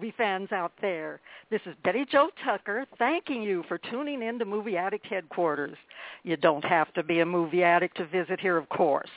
movie fans out there. This is Betty Jo Tucker thanking you for tuning in to Movie Addict Headquarters. You don't have to be a movie addict to visit here, of course.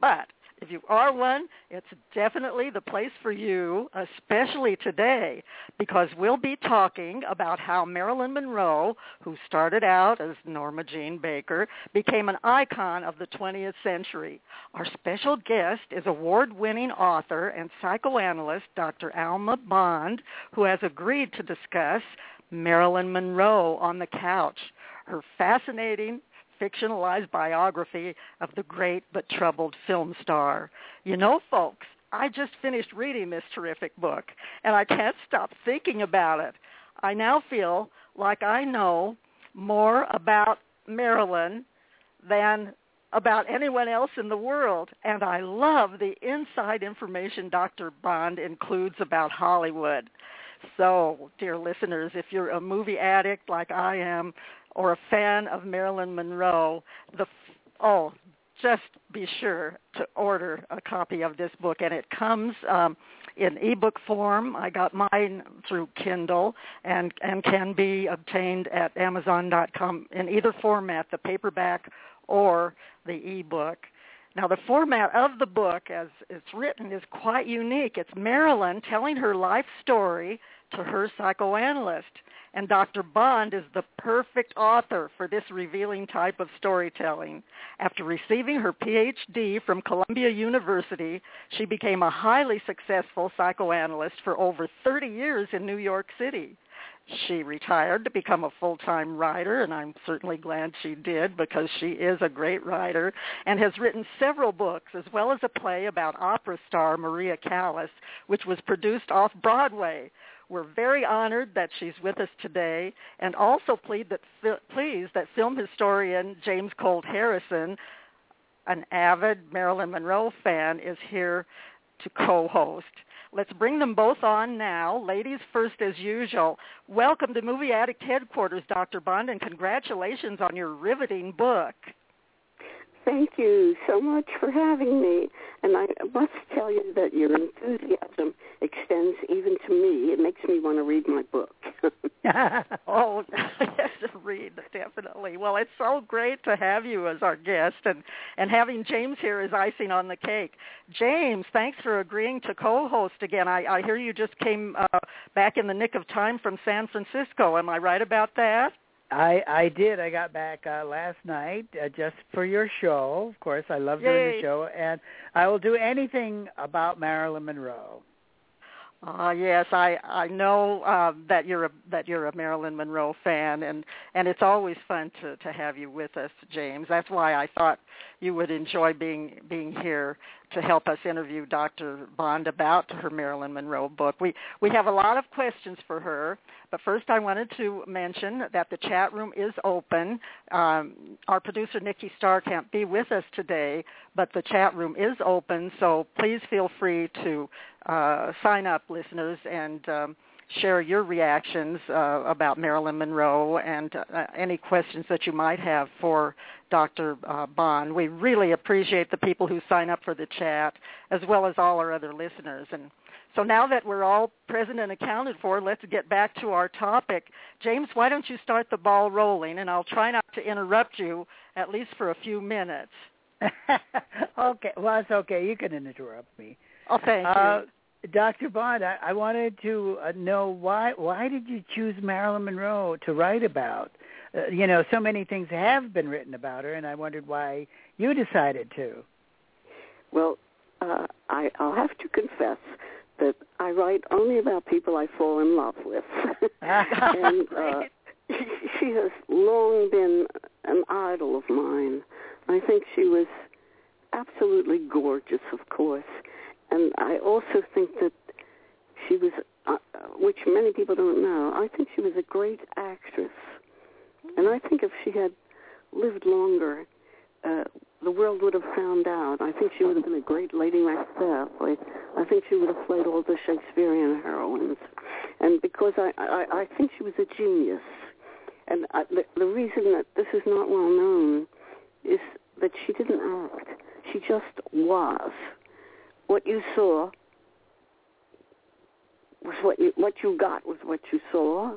But if you are one, it's definitely the place for you, especially today, because we'll be talking about how Marilyn Monroe, who started out as Norma Jean Baker, became an icon of the 20th century. Our special guest is award-winning author and psychoanalyst Dr. Alma Bond, who has agreed to discuss Marilyn Monroe on the couch, her fascinating fictionalized biography of the great but troubled film star. You know, folks, I just finished reading this terrific book, and I can't stop thinking about it. I now feel like I know more about Marilyn than about anyone else in the world, and I love the inside information Dr. Bond includes about Hollywood. So, dear listeners, if you're a movie addict like I am, or a fan of Marilyn Monroe, the oh, just be sure to order a copy of this book, and it comes um, in ebook form. I got mine through Kindle, and and can be obtained at Amazon.com in either format, the paperback or the ebook. Now, the format of the book, as it's written, is quite unique. It's Marilyn telling her life story to her psychoanalyst. And Dr. Bond is the perfect author for this revealing type of storytelling. After receiving her PhD from Columbia University, she became a highly successful psychoanalyst for over 30 years in New York City. She retired to become a full-time writer, and I'm certainly glad she did because she is a great writer and has written several books as well as a play about opera star Maria Callas, which was produced off-Broadway. We're very honored that she's with us today and also pleased that, pleased that film historian James Colt Harrison, an avid Marilyn Monroe fan, is here to co-host. Let's bring them both on now. Ladies first as usual. Welcome to Movie Addict Headquarters, Dr. Bond, and congratulations on your riveting book. Thank you so much for having me. And I must tell you that your enthusiasm extends even to me. It makes me want to read my book. oh, yes, to read, definitely. Well, it's so great to have you as our guest and, and having James here is icing on the cake. James, thanks for agreeing to co-host again. I, I hear you just came uh, back in the nick of time from San Francisco. Am I right about that? I I did. I got back uh, last night uh, just for your show. Of course, I love doing the show, and I will do anything about Marilyn Monroe. Uh, yes, I I know uh, that you're a that you're a Marilyn Monroe fan, and and it's always fun to to have you with us, James. That's why I thought you would enjoy being being here to help us interview Dr. Bond about her Marilyn Monroe book. We we have a lot of questions for her, but first I wanted to mention that the chat room is open. Um, our producer Nikki Starr can't be with us today, but the chat room is open, so please feel free to uh, sign up, listeners, and um, share your reactions uh, about Marilyn Monroe and uh, any questions that you might have for Dr. Uh, Bond. We really appreciate the people who sign up for the chat, as well as all our other listeners. And so now that we're all present and accounted for, let's get back to our topic. James, why don't you start the ball rolling, and I'll try not to interrupt you at least for a few minutes. okay, well, it's okay. You can interrupt me. Oh, thank Dr. Bond, I, I wanted to uh, know why why did you choose Marilyn Monroe to write about? Uh, you know, so many things have been written about her, and I wondered why you decided to. Well, uh, I, I'll have to confess that I write only about people I fall in love with. and uh, she has long been an idol of mine. I think she was absolutely gorgeous, of course, and I also think that she was, uh, which many people don't know. I think she was a great actress, and I think if she had lived longer, uh, the world would have found out. I think she would have been a great Lady Macbeth. I, I think she would have played all the Shakespearean heroines, and because I, I, I think she was a genius. And I, the, the reason that this is not well known is that she didn't act. She just was. What you saw was what you what you got was what you saw,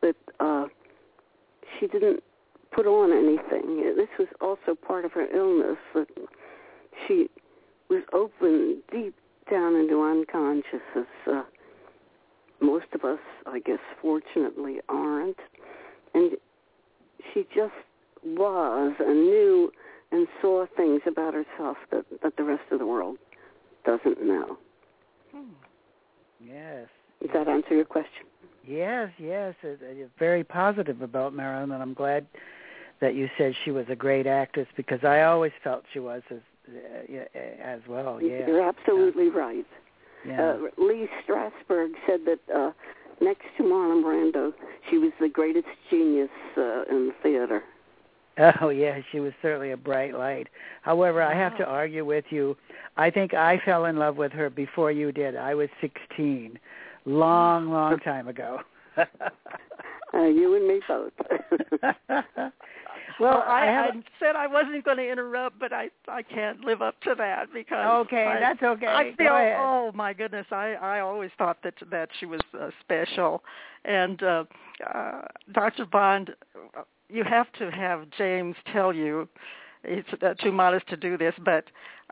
but uh, she didn't put on anything. This was also part of her illness that she was open deep down into unconscious, as uh, most of us, I guess, fortunately aren't. And she just was and knew and saw things about herself that, that the rest of the world doesn't know. Hmm. Yes. Does that answer your question? Yes, yes. It's, it's very positive about Marilyn, and I'm glad that you said she was a great actress because I always felt she was as uh, as well. Yeah, you're absolutely yeah. right. Yeah. Uh, Lee Strasberg said that uh, next to Marlon Brando, she was the greatest genius uh, in the theater. Oh yeah, she was certainly a bright light. However, I have to argue with you. I think I fell in love with her before you did. I was 16, long, long time ago. uh, you and me both. well, I, I, I said I wasn't going to interrupt, but I I can't live up to that because okay, I, that's okay. I feel oh my goodness, I I always thought that that she was uh, special, and uh, uh, Dr. Bond, you have to have James tell you. He's uh, too modest to do this, but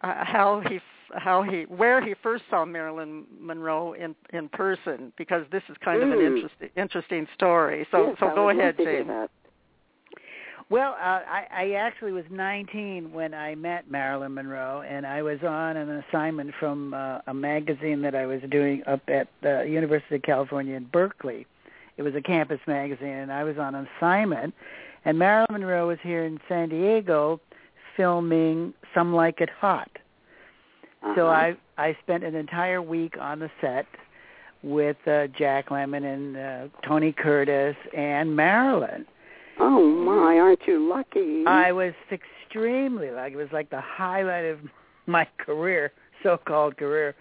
uh, how he how he where he first saw Marilyn Monroe in in person because this is kind mm. of an Hmm. interesting interesting story. So yes, so I go ahead, James. Well, uh, I, I actually was 19 when I met Marilyn Monroe, and I was on an assignment from uh, a magazine that I was doing up at the University of California in Berkeley. It was a campus magazine, and I was on assignment. And Marilyn Monroe was here in San Diego filming Some Like It Hot. Uh-huh. So I I spent an entire week on the set with uh, Jack Lemmon and uh, Tony Curtis and Marilyn. Oh my, aren't you lucky? I was extremely lucky. It was like the highlight of my career, so-called career.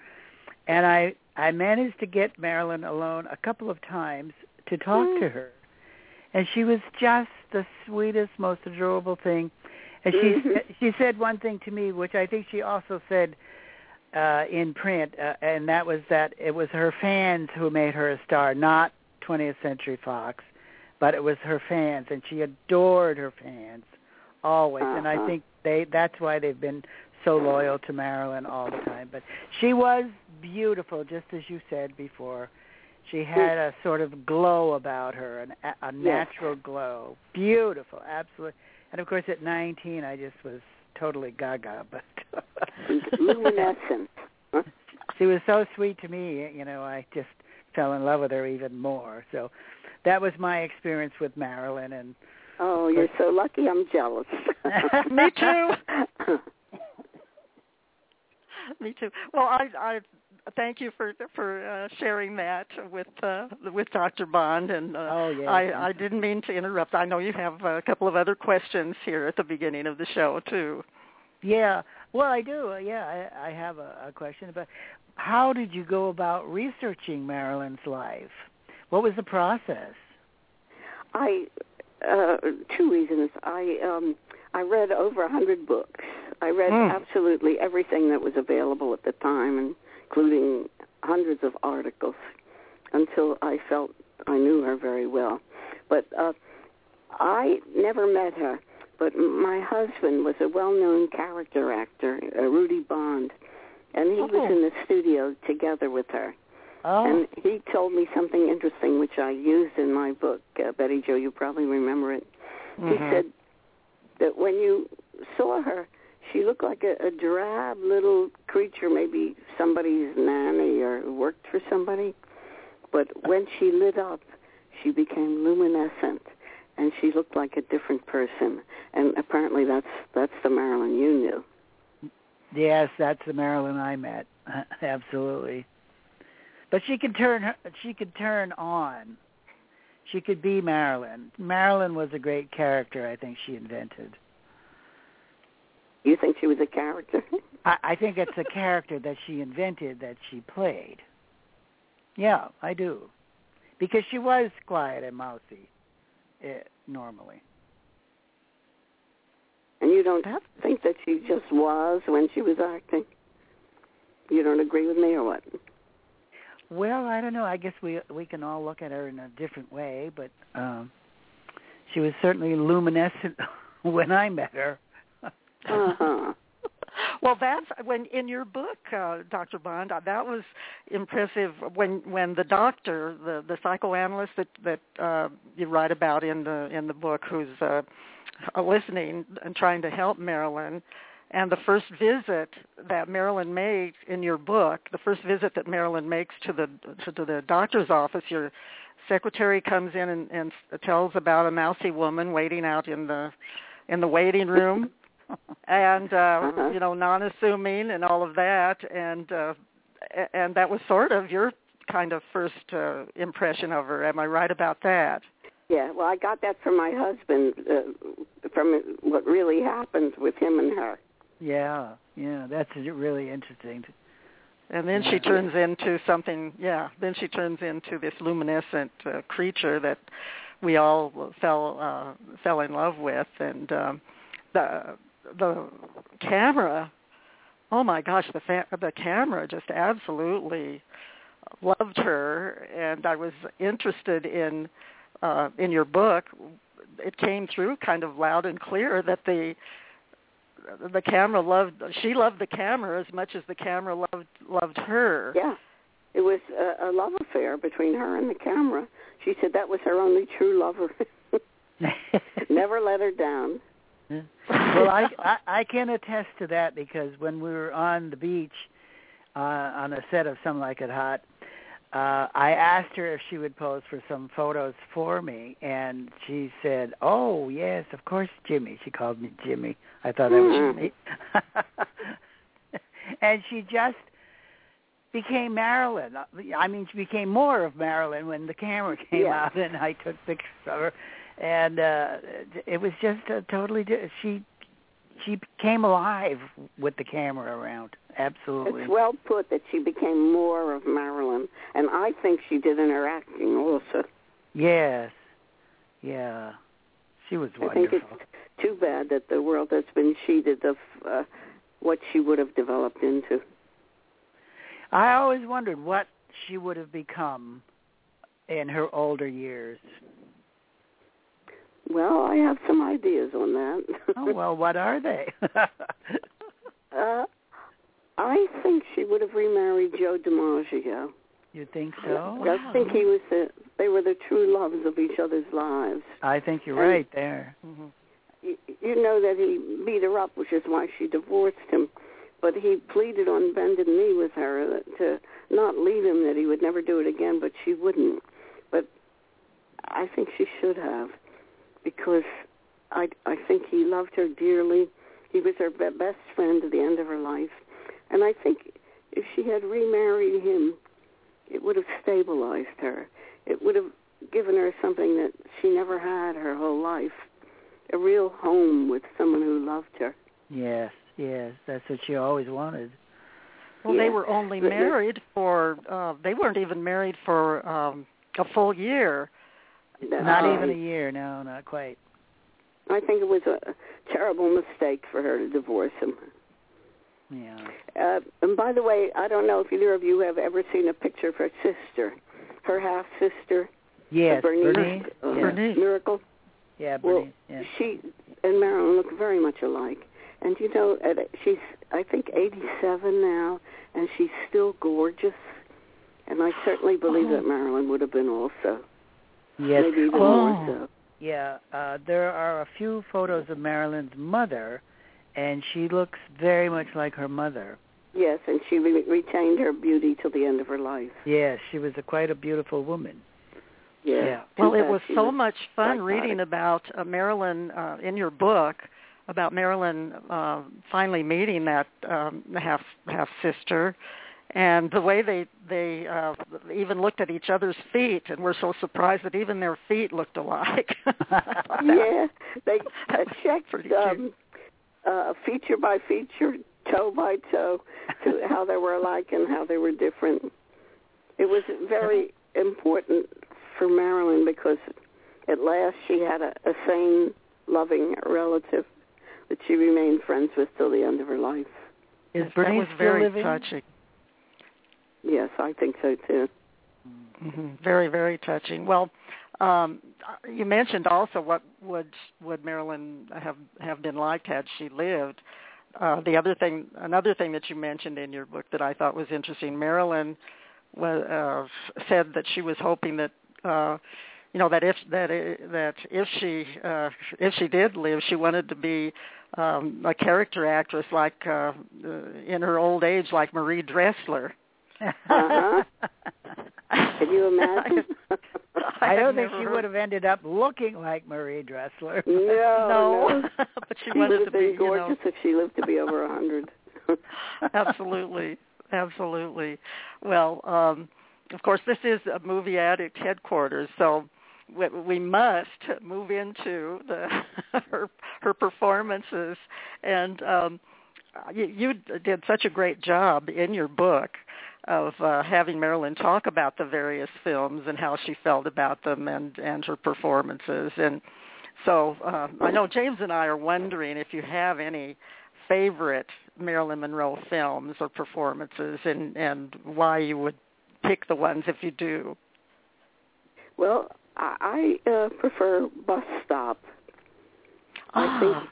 And I I managed to get Marilyn alone a couple of times to talk to her. And she was just the sweetest, most adorable thing. And she Mhm. she said one thing to me, which I think she also said uh, in print, uh, and that was that it was her fans who made her a star, not 20th Century Fox, but it was her fans, and she adored her fans always. And I Uh-huh. think they that's why they've been so loyal to Marilyn all the time. But she was beautiful, just as you said before. She had a sort of glow about her, an, a natural glow. Beautiful, absolutely. And of course, at 19, I just was totally gaga. But Luminescent. She was so sweet to me. You know, I just fell in love with her even more. So that was my experience with Marilyn. And Oh, you're so lucky. I'm jealous. Me too. Me too. Well, I I thank you for for uh, sharing that with uh, with Dr. Bond, and uh, Oh, yeah. I I didn't mean to interrupt. I know you have a couple of other questions here at the beginning of the show too. Yeah, well, I do. Uh, Yeah, I, I have a, a question about how did you go about researching Marilyn's life? What was the process? I uh two reasons. I um I read over a hundred books. I read Hmm. absolutely everything that was available at the time, including hundreds of articles, until I felt I knew her very well. But uh I never met her. But my husband was a well-known character actor, uh, Rudy Bond, and he was Oh. in the studio together with her. Oh, And he told me something interesting, which I used in my book, uh, Betty Jo. You probably remember it. He Mhm. said that when you saw her, she looked like a, a drab little creature, maybe somebody's nanny or worked for somebody. But when she lit up, she became luminescent. and she looked like a different person. And apparently, that's that's the Marilyn you knew. Yes, that's the Marilyn I met. Absolutely. But she could turn her, she could turn on. She could be Marilyn. Marilyn was a great character I think she invented. You think she was a character? I, I think it's a character that she invented that she played. Yeah, I do. Because she was quiet and mousy eh, normally. And you don't think that she just was when she was acting? You don't agree with me or what? Well, I don't know. I guess we we can all look at her in a different way, but um she was certainly luminescent when I met her. Uh-huh. Well, that's when in your book, uh, Dr. Bond, uh, that was impressive. When when the doctor, the the psychoanalyst that that uh, you write about in the in the book, who's uh, listening and trying to help Marilyn, and the first visit that Marilyn made in your book, the first visit that Marilyn makes to the to the doctor's office, your secretary comes in and, and tells about a mousy woman waiting out in the in the waiting room and uh Uh-huh. you know non-assuming and all of that. And uh and that was sort of your kind of first uh, impression of her. Am i right about that? Yeah, well, I got that from my husband, uh, from what really happened with him and her. Yeah, yeah, that's really interesting. and then she turns into something yeah then she turns into this luminescent uh, creature that we all fell uh fell in love with. And um the the camera oh my gosh the fa- the camera just absolutely loved her and i was interested in uh in your book it came through kind of loud and clear that the the camera loved she loved the camera as much as the camera loved loved her Yeah, it was a, a love affair between her and the camera. She said that was her only true lover. Never let her down. well, I, I I can attest to that because when we were on the beach uh, on a set of Some Like It Hot, uh, I asked her if she would pose for some photos for me, and she said, "Oh yes, of course, Jimmy." She called me Jimmy. I thought that was Mm. Jimmy. and she just became Marilyn. I mean, she became more of Marilyn when the camera came Yeah. out, and I took pictures of her and uh it was just a totally di- she she came alive with the camera around absolutely It's well put that she became more of Marilyn, and I think she did in her acting also. yes yeah she was wonderful. I think it's too bad that the world has been cheated of uh, what she would have developed into. i always wondered what she would have become in her older years Well, I have some ideas on that. oh well what are they uh, I think she would have remarried Joe DiMaggio. you think so I think he was the. They were the true loves of each other's lives. i think you're And- right there hmm You, you know that he beat her up, which is why she divorced him. But he pleaded on bended knee with her to not leave him, that he would never do it again. But she wouldn't. But I think she should have, because I I think he loved her dearly. He was her be- best friend to the end of her life, and I think if she had remarried him, it would have stabilized her. It would have given her something that she never had her whole life a real home with someone who loved her. yes yes that's what she always wanted Well, they were only married for uh they weren't even married for um a full year. Not Uh, even a year no not quite I think it was a terrible mistake for her to divorce him. yeah Uh, and by the way, I don't know if either of you have ever seen a picture of her sister, her half sister, yes Berniece, Berniece, uh, yeah. Berniece. Miracle. yeah Well, yeah she and Marilyn look very much alike. And you know, at, she's I think 87 now, and she's still gorgeous. And I certainly believe Oh. that Marilyn would have been also, yes maybe even Oh. more so. Yeah, uh, there are a few photos of Marilyn's mother, and she looks very much like her mother. Yes, and she re- retained her beauty till the end of her life. Yes, she was a, quite a beautiful woman. Yeah. Yeah. Well, it was she so much fun psychotic. reading about uh, Marilyn uh, in your book about Marilyn uh, finally meeting that um, half half sister, and the way they they uh, even looked at each other's feet and were so surprised that even their feet looked alike. yeah, they uh, checked pretty um, uh, feature by feature, toe by toe, to how they were alike and how they were different. It was very important for Marilyn because at last she had a, a sane, loving relative that she remained friends with till the end of her life. Is that Berniece was very living? touching. Yes, I think so too. hmm Very, very touching. Well, um, you mentioned also what would would Marilyn have have been like had she lived. Uh, the other thing, another thing that you mentioned in your book that I thought was interesting, Marilyn was, uh, said that she was hoping that uh, you know that if that that if she uh, if she did live, she wanted to be um, a character actress like uh, uh, in her old age, like Marie Dressler. Uh-huh. Can you imagine? I don't think she would have ended up looking like Marie Dressler. no, no, but she She wanted would to have be, been you know, gorgeous if she lived to be over a hundred. absolutely, absolutely. Well, um, of course, this is a movie addict headquarters, so we, we must move into the her her performances, and um, you, you did such a great job in your book of uh, having Marilyn talk about the various films and how she felt about them and and her performances and. So uh, I know James and I are wondering if you have any favorite Marilyn Monroe films or performances, and and why you would pick the ones if you do. Well, I, I uh, prefer Bus Stop. I think Ah,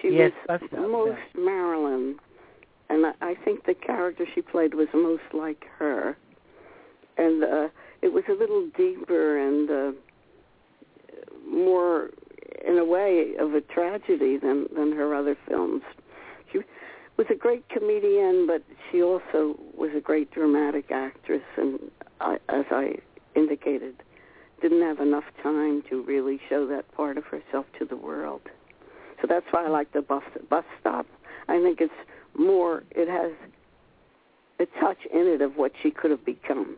she Yes, was Bus Stop, most Marilyn, and I, think the character she played was most like her, and uh, it was a little deeper and uh, more, in a way, of a tragedy than than her other films. She was a great comedian, but she also was a great dramatic actress, and I, as I indicated, didn't have enough time to really show that part of herself to the world. So that's why I like the bus bus stop. I think it's more. It has a touch in it of what she could have become.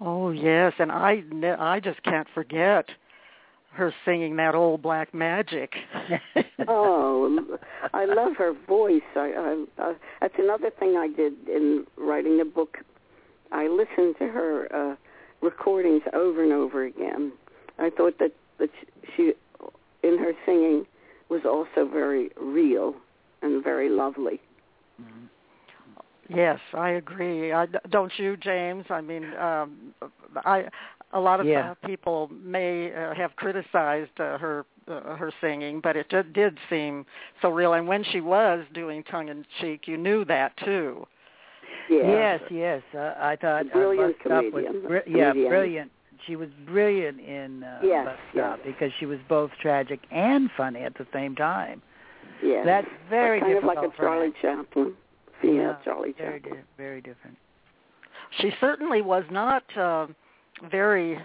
oh yes, and I I just can't forget her singing that old black magic. Oh, I love her voice. I, I, I that's another thing I did in writing the book. I listened to her uh, recordings over and over again. I thought that that she, in her singing, was also very real and very lovely. Yes, I agree. I, don't you, James? I mean, um, I a lot of Yeah. uh, people may uh, have criticized uh, her uh, her singing, but it did, did seem so real. And when she was doing tongue in cheek, you knew that too. Yeah. Yes, yes. Uh, I thought A brilliant uh, Bus Stop was comedian. yeah, Comedian. brilliant. She was brilliant in uh, Yes, Bus Stop yes. because she was both tragic and funny at the same time. Yes. That's very kind of like a Charlie Chaplin, female Yeah, Charlie very Chaplin. di- very different. She certainly was not uh, very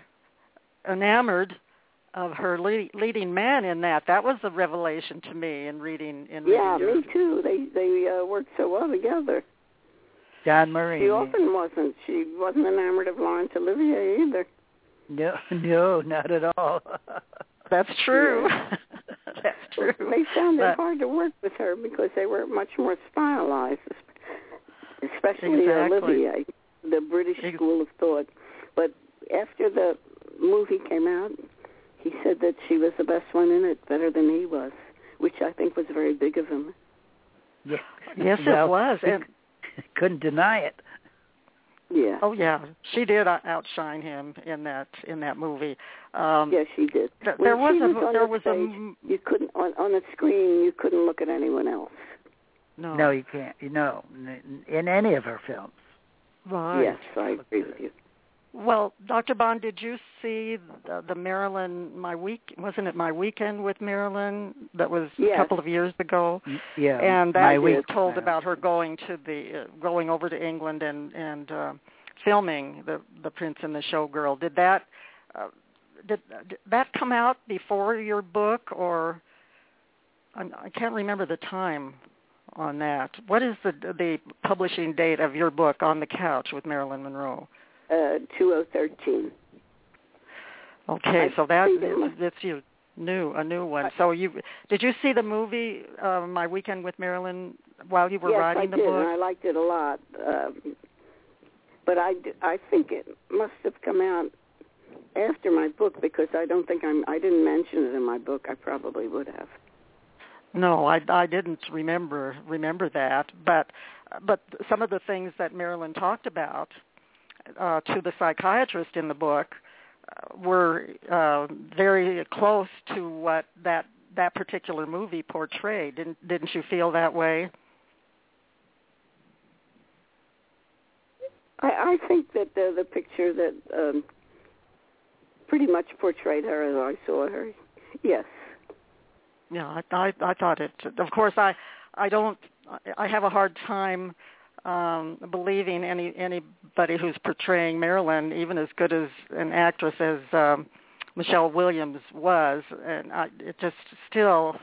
enamored of her lead, leading man in that. That was a revelation to me in reading in reading Yeah, your me too. They they uh, worked so well together. Don Murray. She often wasn't. She wasn't enamored of Laurence Olivier either. No, no, not at all. That's true. That's true. They found it hard to work with her because they were much more stylized, especially uh, Exactly. Olivier, the British Ex- school of thought. But after the movie came out, he said that she was the best one in it, better than he was, which I think was very big of him. yeah. Yes, Well, it was. we And couldn't deny it. Yeah. oh yeah, she did out- outshine him in that in that movie. Um, Yes, she did. th- When there was she a was on there the was stage, a you couldn't on on the screen. You couldn't look at anyone else. no No, you can't. You know, n- in any of her films. right. Yes, I agree with you. Well, Dr. Bond, did you see the, the Maryland my week? Wasn't it my weekend with Marilyn that was a couple of years ago? Yeah. and my that week. was told uh, about her going to the uh, going over to England and and uh, filming the the Prince and the Showgirl. Did that uh, did, did that come out before your book, or I, I can't remember the time on that. What is the the publishing date of your book on the couch with Marilyn Monroe? Uh, 2013. Okay, I so that it you new a new one. So you did you see the movie uh, My Weekend with Marilyn while you were yes, writing I the did, book? I liked it a lot. Um, but I think it must have come out after my book because I don't think I'm I didn't mention it in my book. I probably would have. No, I I didn't remember remember that, but but some of the things that Marilyn talked about uh, to the psychiatrist in the book uh, were uh, very close to what that that particular movie portrayed. Didn't didn't you feel that way? I, I think that the the picture that um, pretty much portrayed her as I saw her. Yes. Yeah, I, I I thought it. Of course, I I don't. I have a hard time um believing any anybody who's portraying Marilyn, even as good as an actress as um Michelle Williams was, and I, it just still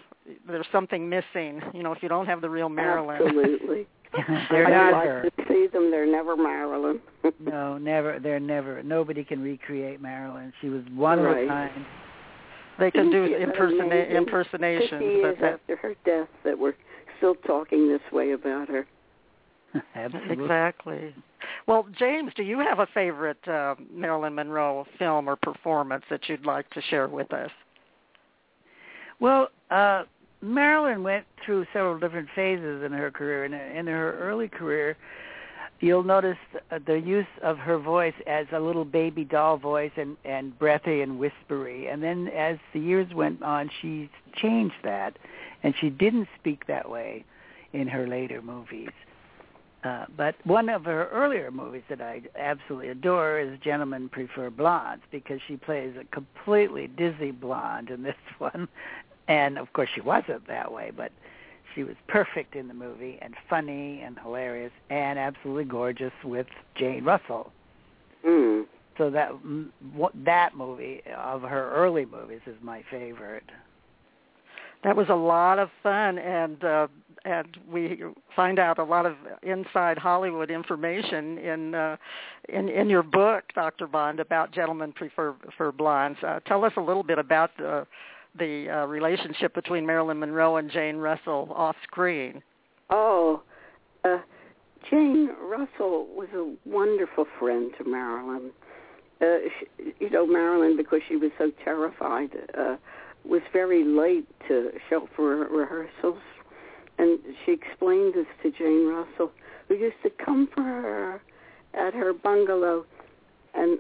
there's something missing. You know, if you don't have the real Marilyn. Absolutely. they're I not like her. to see them. They're never Marilyn. No, never. They're never. Nobody can recreate Marilyn. She was one of a kind. They can do Isn't that impersona- impersonations, Fifty years but that, after her death, that we're still talking this way about her. Absolutely. exactly. Well, James, do you have a favorite uh, Marilyn Monroe film or performance that you'd like to share with us? Well, uh, Marilyn went through several different phases in her career. In, in her early career, you'll notice the, the use of her voice as a little baby doll voice and, and breathy and whispery. And then as the years went on, she changed that, and she didn't speak that way in her later movies. Uh, but one of her earlier movies that I absolutely adore is Gentlemen Prefer Blondes because she plays a completely dizzy blonde in this one. And of course she wasn't that way, but she was perfect in the movie and funny and hilarious and absolutely gorgeous with Jane Russell. Mm. So that what- that movie of her early movies is my favorite. That was a lot of fun, and uh, and we find out a lot of inside Hollywood information in uh, in in your book, Dr. Bond, about Gentlemen Prefer for Blondes. Uh, tell us a little bit about the the uh, relationship between Marilyn Monroe and Jane Russell off screen. Oh, uh, Jane Russell was a wonderful friend to Marilyn. Uh, she, you know, Marilyn, because she was so terrified, uh, was very late to show for rehearsals. And she explained this to Jane Russell, who used to come for her at her bungalow and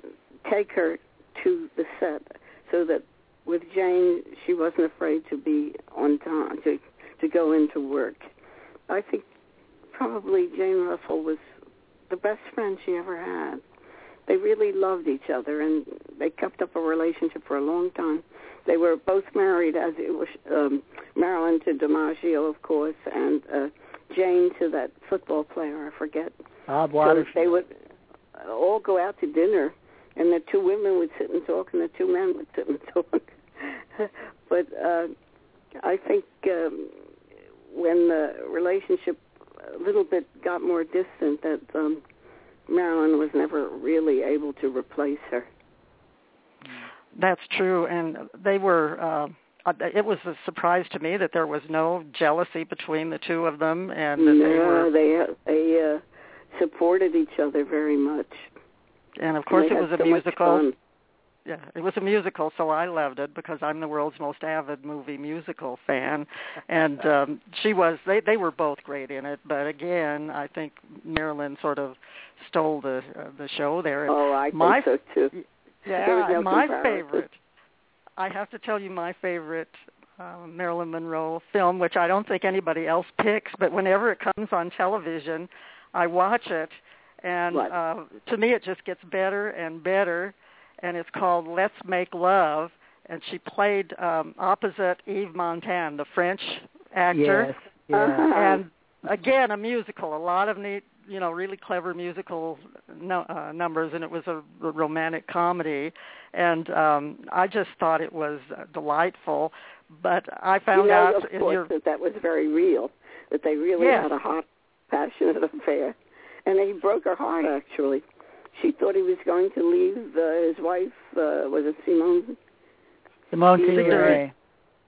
take her to the set so that with Jane, she wasn't afraid to be on time, to, to go into work. I think probably Jane Russell was the best friend she ever had. They really loved each other, and they kept up a relationship for a long time. They were both married, as it was um, Marilyn to DiMaggio, of course, and uh, Jane to that football player. I forget. Bob Waters. So they would all go out to dinner, and the two women would sit and talk, and the two men would sit and talk. but uh, I think um, when the relationship a little bit got more distant, that um, Marilyn was never really able to replace her. That's true, and they were. Uh, uh, it was a surprise to me that there was no jealousy between the two of them, and that they were. they they uh, supported each other very much. And of course, They it was a so musical. Yeah, it was a musical, so I loved it because I'm the world's most avid movie musical fan. And um she was they they were both great in it, but again, I think Marilyn sort of stole the uh, the show there. And Oh, I my think so too. Yeah, no my favorite. I have to tell you my favorite uh, Marilyn Monroe film, which I don't think anybody else picks, but whenever it comes on television, I watch it, and uh, to me it just gets better and better. And it's called Let's Make Love, and she played um, opposite Yves Montand, the French actor Yes. Yeah. Uh-huh. and again a musical a lot of neat you know really clever musical no, uh, numbers, and it was a romantic comedy, and um, I just thought it was delightful. But I found you know, out of in course, your that that was very real. That they really Yes. had a hot, passionate affair, and he broke her heart. Actually, she thought he was going to leave uh, his wife. Uh, was it Simone? Simone Signoret. Signoret.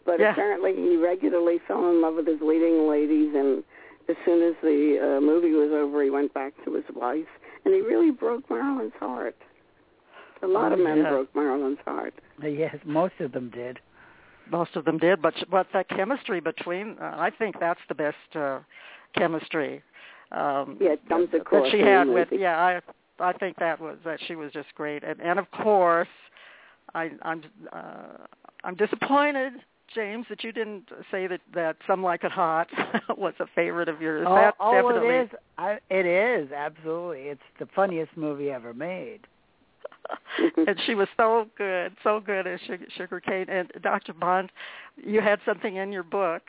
But Yeah. apparently, he regularly fell in love with his leading ladies, and as soon as the uh, movie was over, he went back to his wife, and he really broke Marilyn's heart. A lot Oh, of men yeah. broke Marilyn's heart. Yes, most of them did. most of them did but but that chemistry between uh, i think that's the best uh chemistry um Yeah, it comes that she had with yeah i i think that was that she was just great and and of course i i'm uh i'm disappointed James, that you didn't say that that some like it hot was a favorite of yours. oh, that oh, definitely it is. I, it is absolutely. It's the funniest movie ever made. and she was so good, so good as Sugar, Sugar Kane. And Dr. Bond, you had something in your book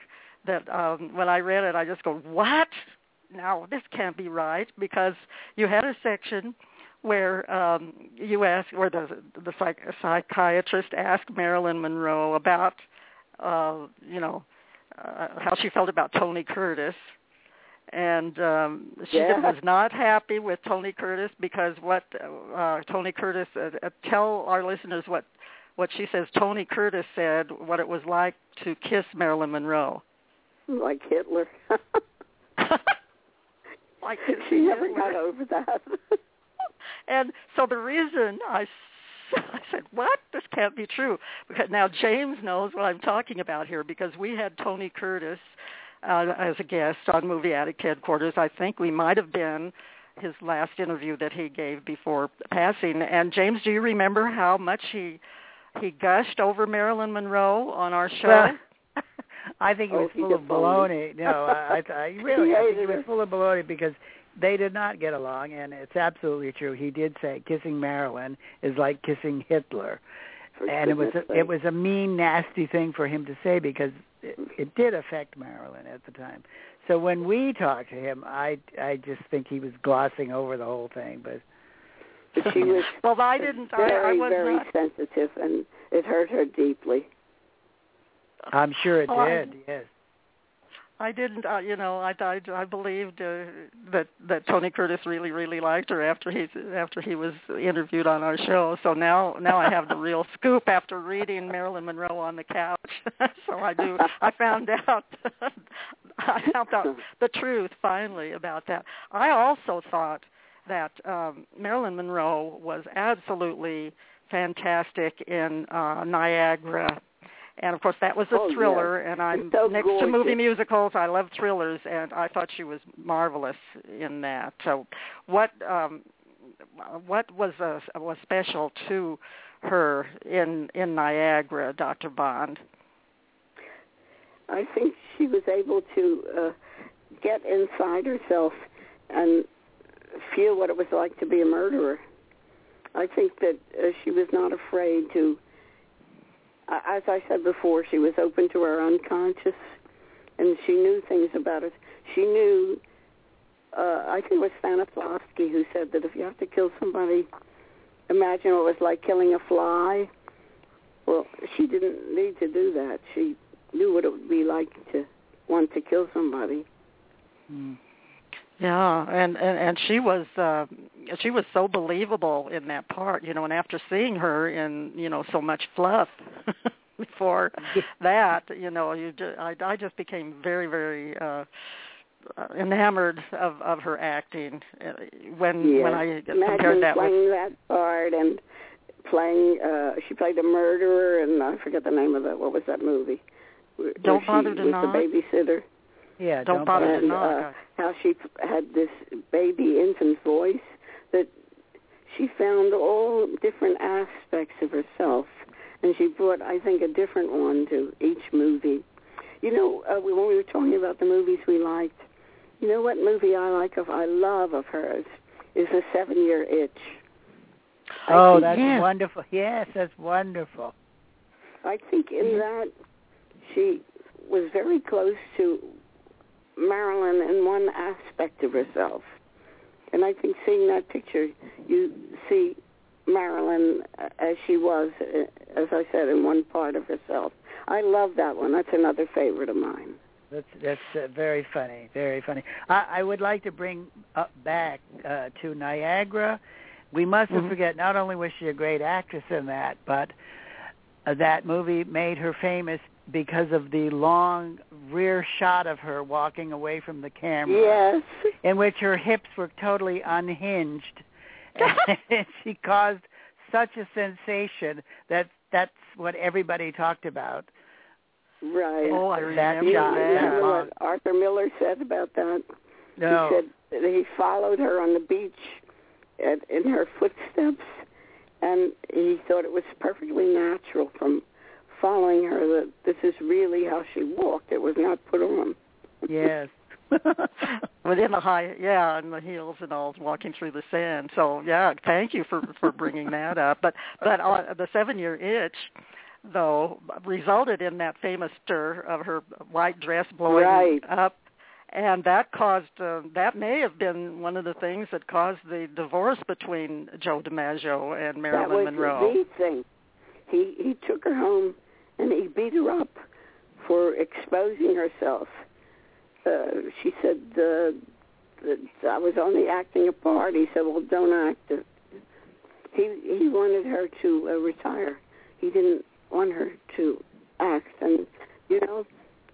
that um, when I read it, I just go, "What? No, this can't be right." Because you had a section where um, you asked, where the the psych, psychiatrist asked Marilyn Monroe about, uh, you know, uh, how she felt about Tony Curtis and um she Yeah. was not happy with Tony Curtis because what uh Tony Curtis uh, uh, tell our listeners what what she says Tony Curtis said what it was like to kiss Marilyn Monroe. like Hitler. like she never got over that. And so the reason I, I said, what? This can't be true. Because now James knows what I'm talking about here because we had Tony Curtis uh, as a guest on Movie Addict headquarters. I think we might have been his last interview that he gave before passing. And James, do you remember how much he he gushed over Marilyn Monroe on our show? Well, I think he Oh, was he full of just baloney. No, I, I, I really, He I think he was full of baloney because they did not get along, and it's absolutely true. He did say kissing Marilyn is like kissing Hitler, For and it was a, sake. it was a mean, nasty thing for him to say because it, mm. it did affect Marilyn at the time. So when we talked to him, I I just think he was glossing over the whole thing, but. But she was well, I didn't. I, very, I was very not. sensitive, and it hurt her deeply. I'm sure it Oh, I- did. Yes. I didn't, uh, you know, I I, I believed uh, that that Tony Curtis really really liked her after he after he was interviewed on our show. So now now I have the real scoop after reading Marilyn Monroe on the couch. so I do I found out I found out the truth finally about that. I also thought that um, Marilyn Monroe was absolutely fantastic in uh, Niagara and of course that was a Oh, thriller and i'm so next to movie musicals. I love thrillers and i thought she was marvelous in that. So what um what was uh, was special to her in in niagara dr bond? I think she was able to uh, get inside herself and feel what it was like to be a murderer. I think that uh, she was not afraid to, as I said before, she was open to her unconscious, and she knew things about it. She knew. Uh, I think it was Stanislavski who said that if you have to kill somebody, imagine what it was like killing a fly. Well, she didn't need to do that. She knew what it would be like to want to kill somebody. Mm. Yeah, and and and she was uh she was so believable in that part, you know, and after seeing her in, you know, so much fluff before that, you know, you just, I I just became very very uh uh, enamored of of her acting uh, when Yeah. when I Imagine compared that with playing that part and playing. uh She played a murderer, and I forget the name of that. What was that movie? Don't where Bother she to was Knock? the babysitter, Yeah. Don't Bother to and Knock. uh, how she had this baby infant voice that she found all different aspects of herself, and she brought, I think, a different one to each movie. You know, uh, when we were talking about the movies we liked, you know what movie I like of, I love of hers is The Seven Year Itch. Oh, think- that's Yes. wonderful. Yes, that's wonderful. I think in that she was very close to Marilyn in one aspect of herself. And I think seeing that picture, you see Marilyn as she was, uh, as I said, in one part of herself. I love that one. That's another favorite of mine. That's that's uh, very funny, very funny. I, I would like to bring up back uh, to Niagara. We mustn't Mhm. forget. Not only was she a great actress in that, but uh, that movie made her famous because of the long rear shot of her walking away from the camera, Yes. in which her hips were totally unhinged, and she caused such a sensation that that's what everybody talked about. Right. Oh, I That remember you shot, that. remember yeah. what Arthur Miller said about that? No. He said that he followed her on the beach at, in her footsteps, and he thought it was perfectly natural from following her that this is really how she walked. It was not put on. Yes. Within the high, yeah, and the heels and all, walking through the sand. So yeah, thank you for for bringing that up. But but uh, the seven year itch, though, resulted in that famous stir of her white dress blowing Right. up, and that caused uh, that may have been one of the things that caused the divorce between Joe DiMaggio and Marilyn Monroe. that was Monroe. the thing. He he took her home and he beat her up for exposing herself. Uh, she said uh, that I was only acting a part. He said, "Well, don't act." it." He he wanted her to uh, retire. He didn't want her to act, and you know,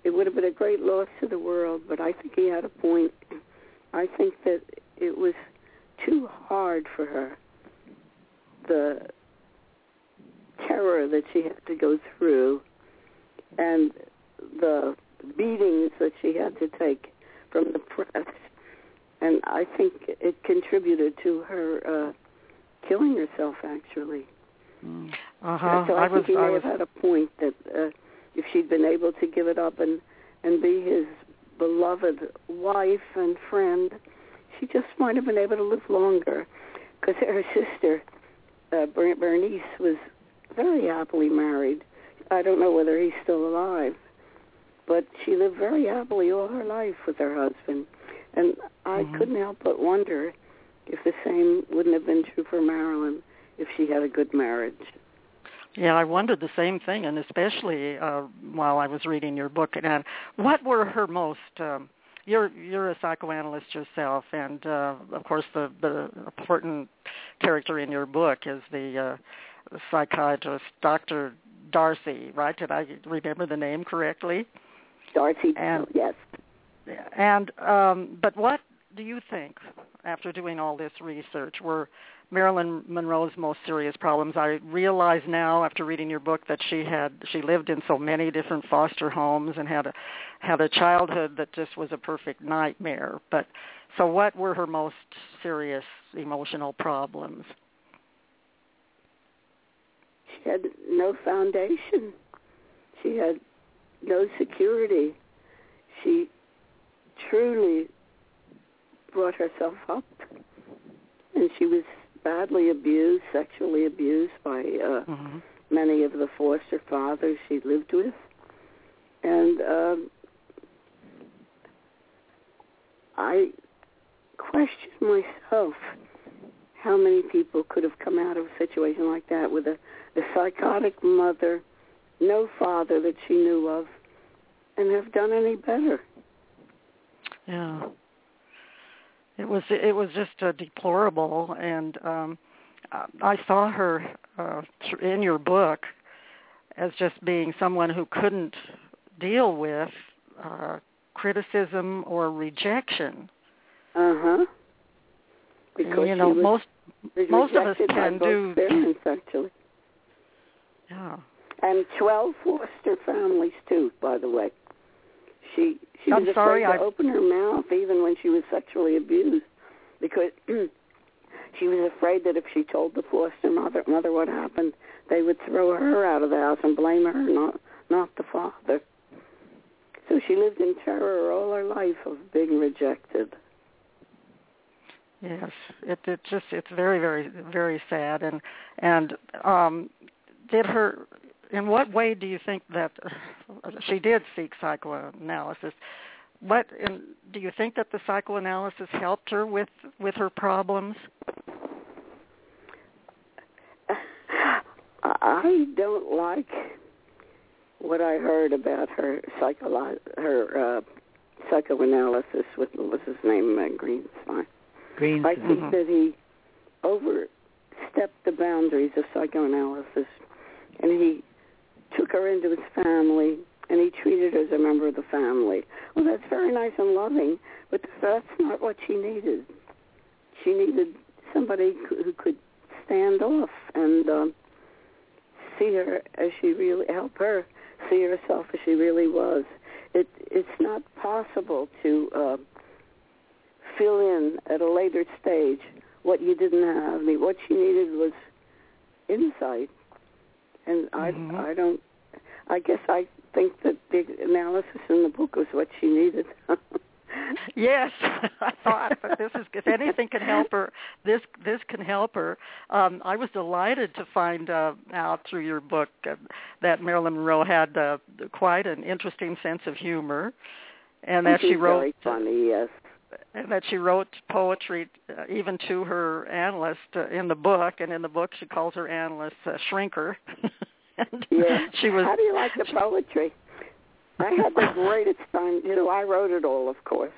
it would have been a great loss to the world. But I think he had a point. I think that it was too hard for her. The terror that she had to go through and the beatings that she had to take from the press. And I think it contributed to her uh, killing herself, actually. Mm. Uh-huh. so I, I was think he I was have had a point that uh, if she'd been able to give it up and, and be his beloved wife and friend, she just might have been able to live longer. Because her sister, uh, Berniece, was very happily married. I don't know whether he's still alive, but she lived very happily all her life with her husband. And I Mhm. couldn't help but wonder if the same wouldn't have been true for Marilyn if she had a good marriage. Yeah, I wondered the same thing, and especially uh, while I was reading your book. And what were her most? Um, you're you're a psychoanalyst yourself, and uh, of course the the important character in your book is the uh, psychiatrist, Doctor Darcy. Right? Did I remember the name correctly? Darcy, And- yes. And um, but what do you think, after doing all this research, were Marilyn Monroe's most serious problems? I realize now, after reading your book, that she had she lived in so many different foster homes and had a had a childhood that just was a perfect nightmare. But so, what were her most serious emotional problems? She had no foundation. She had no security. She truly brought herself up, and she was badly abused, sexually abused by uh, Mm-hmm. many of the foster fathers she lived with, and um, I question myself how many people could have come out of a situation like that with a, a psychotic mother, no father that she knew of, and have done any better. Yeah. It was it was just uh, deplorable, and um, I saw her uh, in your book as just being someone who couldn't deal with uh, criticism or rejection. Uh huh. Because you know, most most of us can do- actually, yeah. and twelve foster families too. By the way, she she I'm was sorry, afraid to I- open her mouth even when she was sexually abused because she was afraid that if she told the foster mother mother what happened, they would throw her out of the house and blame her, not not the father. So she lived in terror all her life of being rejected. Yes, it it just it's very very very sad and and um did her in what way do you think that she did seek psychoanalysis what and do you think that the psychoanalysis helped her with with her problems? I don't like what I heard about her psycholo- her uh, psychoanalysis with what's his name uh, Greenstein. Greenstein. I think mm-hmm. that he overstepped the boundaries of psychoanalysis, and he took her into his family, and he treated her as a member of the family. Well, that's very nice and loving, but that's not what she needed. She needed somebody who could stand off and um, see her as she really help her see herself as she really was. It it's not possible to uh, fill in at a later stage what you didn't have. I mean, what she needed was insight, and mm-hmm. I I don't. I guess I think that the analysis in the book was what she needed. yes, I thought, this is if anything can help her, this this can help her. Um, I was delighted to find uh, out through your book uh, that Marilyn Monroe had uh, quite an interesting sense of humor, and that She's she wrote very funny. Yes. And that she wrote poetry uh, even to her analyst uh, in the book, and in the book she calls her analyst uh, Shrinker. yeah. She was. How do you like the poetry? I had the greatest time. You know, I wrote it all, of course.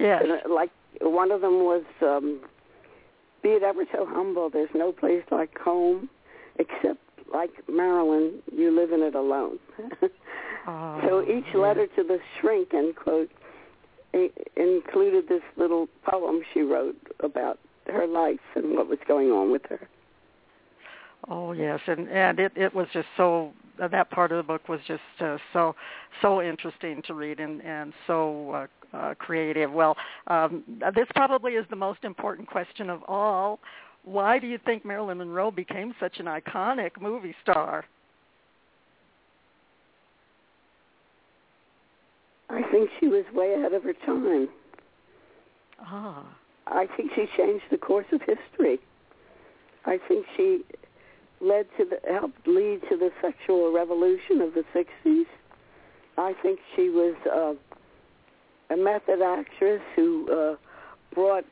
Yes. And, uh, like one of them was, um, "Be it ever so humble, there's no place like home, except like Marilyn, you live in it alone." oh, so each yeah. letter to the shrink, end quote, included this little poem she wrote about her life and what was going on with her. Oh yes, and and it it was just so uh, that part of the book was just uh, so so interesting to read and and so uh, uh, creative. Well, um, this probably is the most important question of all. Why do you think Marilyn Monroe became such an iconic movie star? I think she was way ahead of her time. Ah. I think she changed the course of history. I think she led to the helped lead to the sexual revolution of the 60s. I think she was uh, a method actress who uh, brought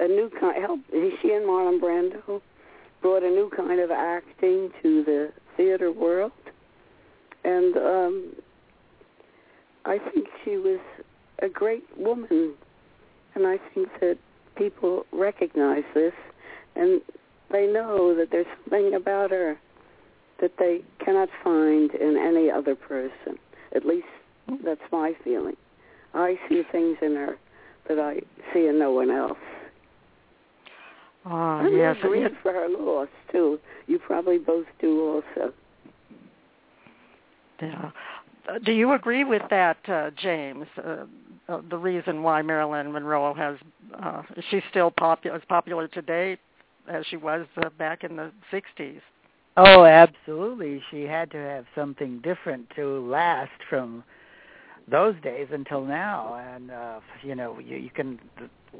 a new kind. Helped she and Marlon Brando brought a new kind of acting to the theater world, and um, I think she was a great woman, and I think that people recognize this, and they know that there's something about her that they cannot find in any other person. At least that's my feeling. I see things in her that I see in no one else. Ah, I'm yes. grieved for her loss too. You probably both do also. Yeah. Do you agree with that, uh, James? Uh, uh, the reason why Marilyn Monroe has uh, she's still popular, as popular today as she was uh, back in the 60s. Oh, absolutely. She had to have something different to last from those days until now, and uh, you know you, you can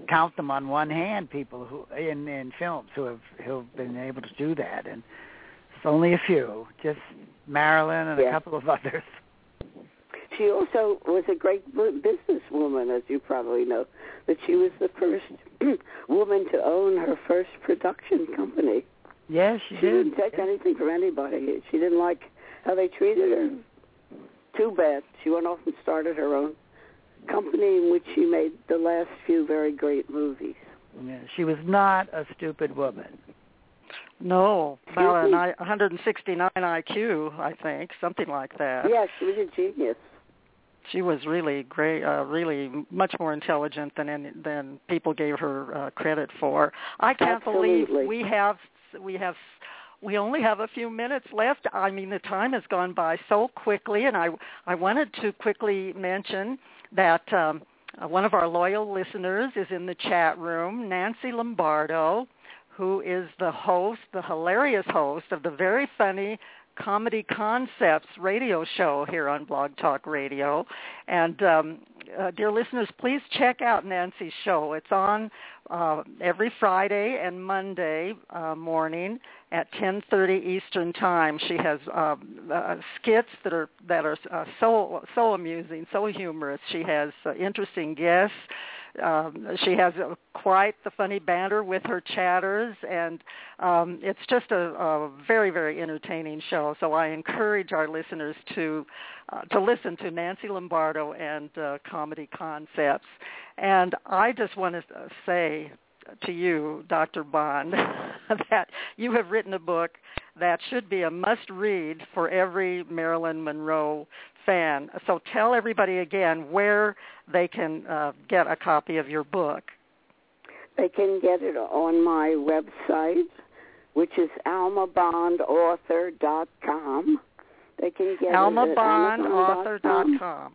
count them on one hand. People who in in films who have who have been able to do that, and it's only a few. Just Marilyn and yeah. a couple of others. She also was a great businesswoman, as you probably know. That she was the first woman to own her first production company. Yes, she, did. she did. didn't take yeah. anything from anybody. She didn't like how they treated her. Too bad. She went off and started her own company in which she made the last few very great movies. Yeah, she was not a stupid woman. No, about an 169 IQ, I think, something like that. Yes, she was a genius she was really great, uh, really much more intelligent than any, than people gave her uh, credit for. I can't Absolutely. believe we have we have we only have a few minutes left. I mean, the time has gone by so quickly, and I I wanted to quickly mention that um, uh, one of our loyal listeners is in the chat room, Nancy Lombardo, who is the host, the hilarious host of the very funny Comedy Concepts radio show here on Blog Talk Radio. And um, uh, dear listeners, please check out Nancy's show. It's on uh, every Friday and Monday uh, morning at 10:30 Eastern Time. She has um, uh, skits that are that are uh, so so amusing, so humorous. She has uh, interesting guests. Um, she has a, quite the funny banter with her chatters, and um, it's just a, a very, very entertaining show. So I encourage our listeners to uh, to listen to Nancy Lombardo and uh, Comedy Concepts. And I just want to say to you, Dr. Bond, that you have written a book that should be a must-read for every Marilyn Monroe fan. So tell everybody again where they can uh, get a copy of your book. They can get it on my website, which is almabondauthor.com. They can get almabondauthor.com. it at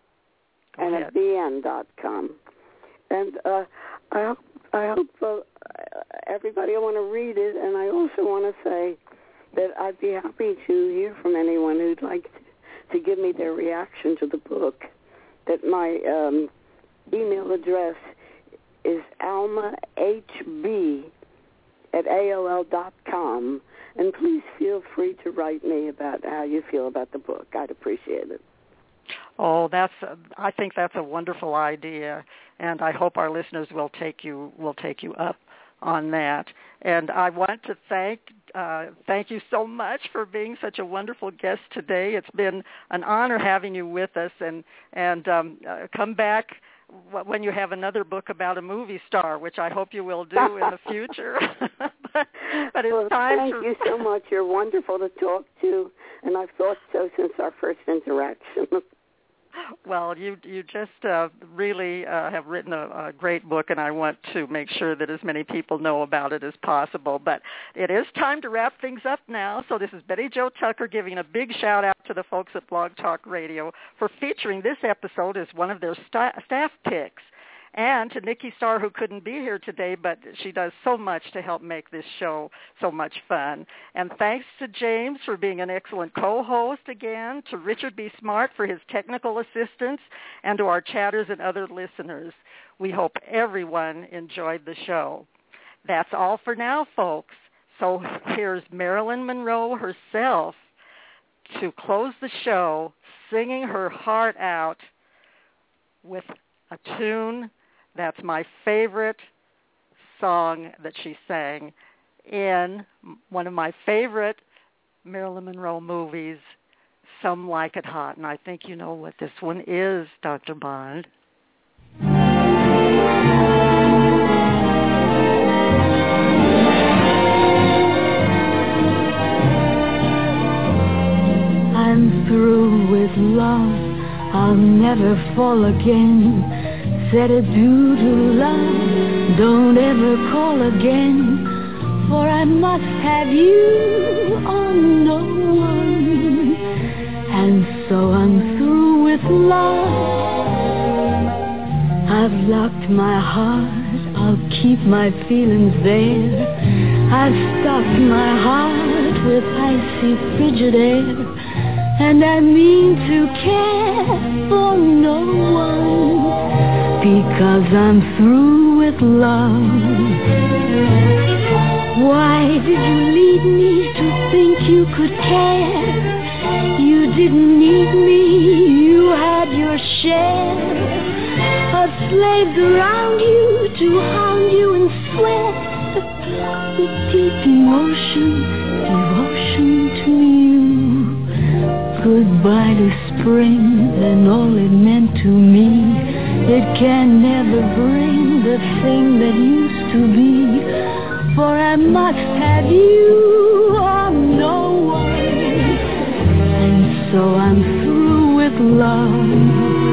and at bn.com. And uh, I hope, I hope uh, everybody will want to read it, and I also want to say that I'd be happy to hear from anyone who'd like to to give me their reaction to the book. That my um, email address is almahb at aol dot com, and please feel free to write me about how you feel about the book. I'd appreciate it. Oh, that's I think that's a wonderful idea, and I hope our listeners will take you will take you up on that. And I want to thank uh, thank you so much for being such a wonderful guest today. It's been an honor having you with us, and and um, uh, come back when you have another book about a movie star, which I hope you will do in the future. but, but it's well, time. Thank to... you so much. You're wonderful to talk to, and I've thought so since our first interaction. Well, you you just uh, really uh, have written a, a great book, and I want to make sure that as many people know about it as possible. But it is time to wrap things up now. So this is Betty Jo Tucker giving a big shout out to the folks at Blog Talk Radio for featuring this episode as one of their st- staff picks and to Nikki Starr, who couldn't be here today, but she does so much to help make this show so much fun. And thanks to James for being an excellent co-host again, to Richard B. Smart for his technical assistance, and to our chatters and other listeners. We hope everyone enjoyed the show. That's all for now, folks. So here's Marilyn Monroe herself to close the show, singing her heart out with a tune that's my favorite song that she sang in one of my favorite Marilyn Monroe movies, Some Like It Hot. And I think you know what this one is, Dr. Bond. I'm through with love. I'll never fall again said adieu to love, don't ever call again, for I must have you on no one. And so I'm through with love. I've locked my heart, I'll keep my feelings there. I've stopped my heart with icy frigid air. And I mean to care for no one because I'm through with love. Why did you lead me to think you could care? You didn't need me, you had your share of slaves around you to hound you and sweat with deep emotion, devotion to you. Goodbye to spring and all it meant to me. It can never bring the thing that used to be. For I must have you or no one. And so I'm through with love.